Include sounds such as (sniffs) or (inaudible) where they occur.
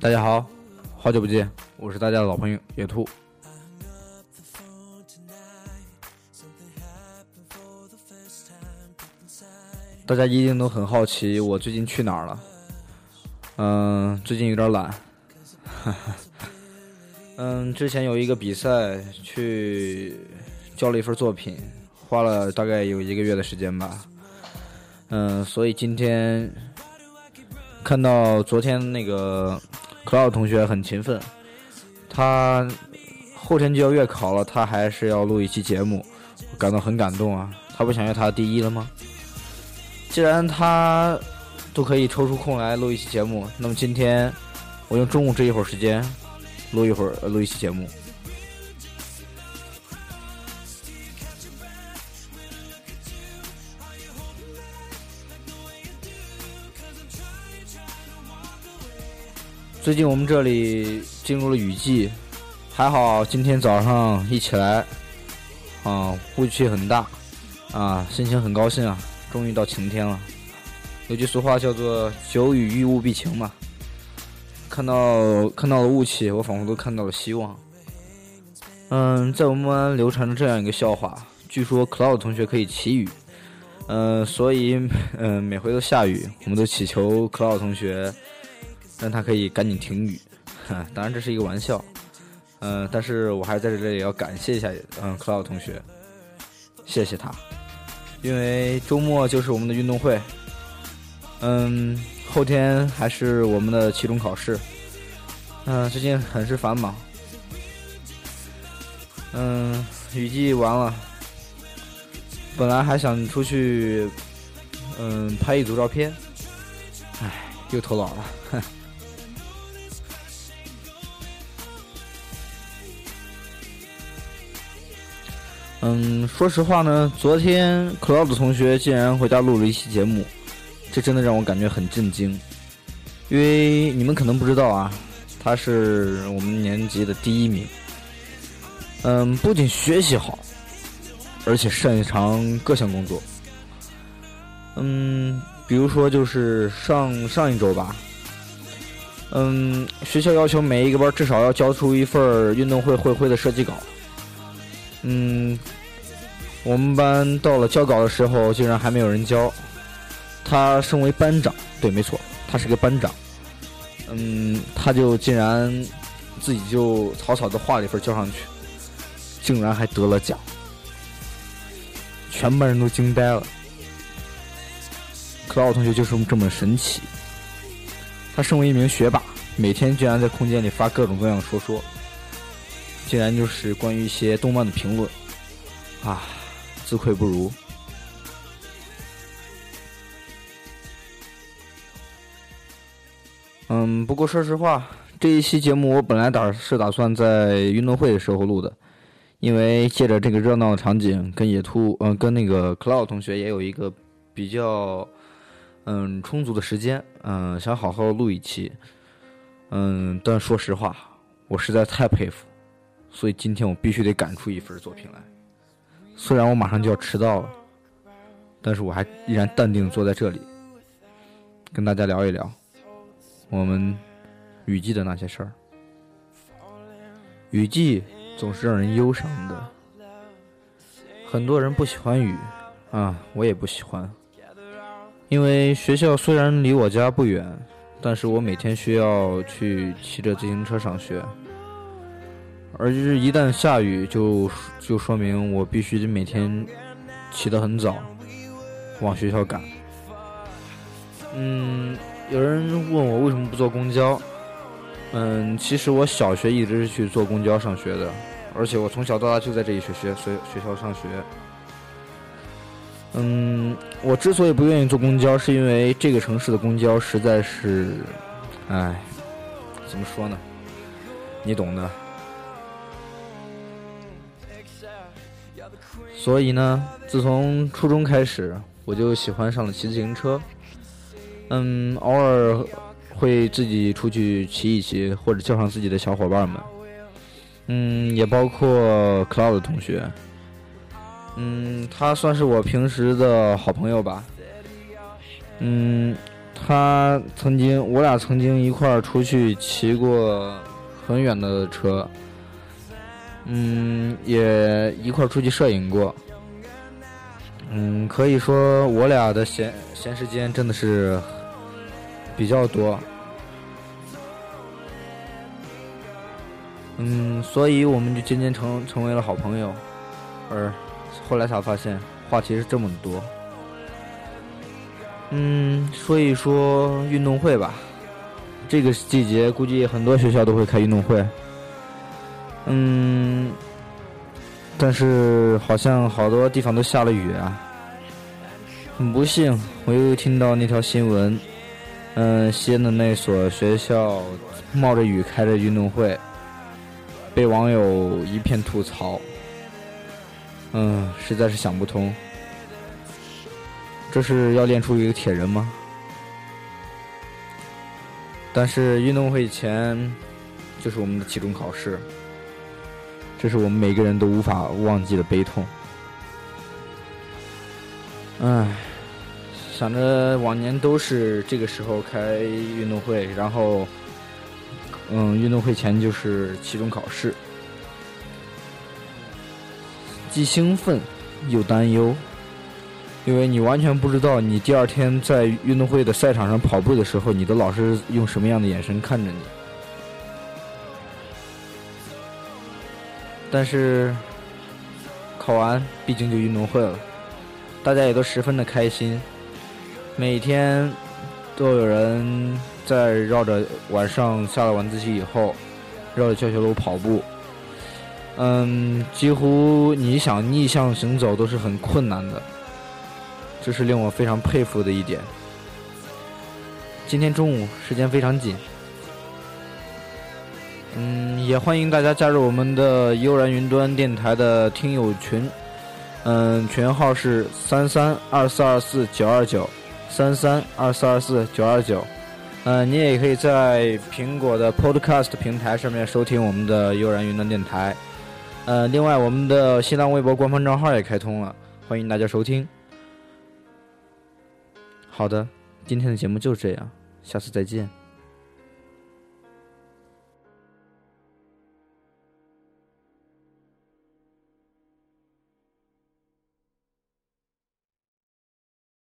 大家好，好久不见，我是大家的老朋友野兔。大家一定都很好奇我最近去哪儿了。嗯，最近有点懒。(laughs) 嗯，之前有一个比赛，去交了一份作品，花了大概有一个月的时间吧。嗯，所以今天看到昨天那个 Cloud 同学很勤奋，他后天就要月考了，他还是要录一期节目，我感到很感动啊！他不想要他第一了吗？既然他都可以抽出空来录一期节目，那么今天我用中午这一会儿时间录一会儿，录一期节目。最近我们这里进入了雨季，还好今天早上一起来，啊，雾气很大，啊，心情很高兴啊，终于到晴天了。有句俗话叫做“久雨遇雾必晴”嘛，看到看到了雾气，我仿佛都看到了希望。嗯，在我们班流传着这样一个笑话，据说 Cloud 同学可以祈雨，嗯，所以嗯每回都下雨，我们都祈求 Cloud 同学。让他可以赶紧停雨，(laughs) 当然这是一个玩笑，嗯，但是我还是在这里要感谢一下，嗯，Cloud 同学，谢谢他，因为周末就是我们的运动会，嗯，后天还是我们的期中考试，嗯，最近很是繁忙，嗯，雨季完了，本来还想出去，嗯，拍一组照片，唉，又偷懒了，(laughs) 嗯，说实话呢，昨天 Cloud 同学竟然回家录了一期节目，这真的让我感觉很震惊。因为你们可能不知道啊，他是我们年级的第一名。嗯，不仅学习好，而且擅长各项工作。嗯，比如说就是上 (sniffs) 上一周吧，嗯，学校要求每一个班至少要交出一份运动会会徽的设计稿。嗯，我们班到了交稿的时候，竟然还没有人交。他身为班长，对，没错，他是个班长。嗯，他就竟然自己就草草的画了一份交上去，竟然还得了奖，全班人都惊呆了。克劳同学就是这么神奇，他身为一名学霸，每天居然在空间里发各种各样的说说。竟然就是关于一些动漫的评论，啊，自愧不如。嗯，不过说实话，这一期节目我本来打是打算在运动会的时候录的，因为借着这个热闹的场景，跟野兔，嗯，跟那个 Cloud 同学也有一个比较，嗯，充足的时间，嗯，想好好录一期。嗯，但说实话，我实在太佩服。所以今天我必须得赶出一份作品来，虽然我马上就要迟到了，但是我还依然淡定坐在这里，跟大家聊一聊我们雨季的那些事儿。雨季总是让人忧伤的，很多人不喜欢雨，啊，我也不喜欢，因为学校虽然离我家不远，但是我每天需要去骑着自行车上学。而是一旦下雨，就就说明我必须得每天起得很早，往学校赶。嗯，有人问我为什么不坐公交？嗯，其实我小学一直是去坐公交上学的，而且我从小到大就在这一学学学学校上学。嗯，我之所以不愿意坐公交，是因为这个城市的公交实在是，唉，怎么说呢？你懂的。所以呢，自从初中开始，我就喜欢上了骑自行车。嗯，偶尔会自己出去骑一骑，或者叫上自己的小伙伴们。嗯，也包括 Cloud 同学。嗯，他算是我平时的好朋友吧。嗯，他曾经，我俩曾经一块儿出去骑过很远的车，嗯，也一块出去摄影过，嗯，可以说我俩的闲闲时间真的是比较多，嗯，所以我们就渐渐成成为了好朋友，而后来才发现话题是这么多。嗯，说一说运动会吧。这个季节估计很多学校都会开运动会。嗯，但是好像好多地方都下了雨啊。很不幸，我又听到那条新闻。嗯，西安的那所学校冒着雨开着运动会，被网友一片吐槽。嗯，实在是想不通。这是要练出一个铁人吗？但是运动会前就是我们的期中考试，这是我们每个人都无法忘记的悲痛。唉，想着往年都是这个时候开运动会，然后，嗯，运动会前就是期中考试，既兴奋又担忧。因为你完全不知道，你第二天在运动会的赛场上跑步的时候，你的老师用什么样的眼神看着你。但是，考完毕竟就运动会了，大家也都十分的开心。每天都有人在绕着晚上下了晚自习以后，绕着教学楼跑步。嗯，几乎你想逆向行走都是很困难的。这是令我非常佩服的一点。今天中午时间非常紧，嗯，也欢迎大家加入我们的悠然云端电台的听友群，嗯，群号是三三二四二四九二九，三三二四二四九二九，嗯，你也可以在苹果的 Podcast 平台上面收听我们的悠然云端电台，呃，另外我们的新浪微博官方账号也开通了，欢迎大家收听。好的，今天的节目就这样，下次再见。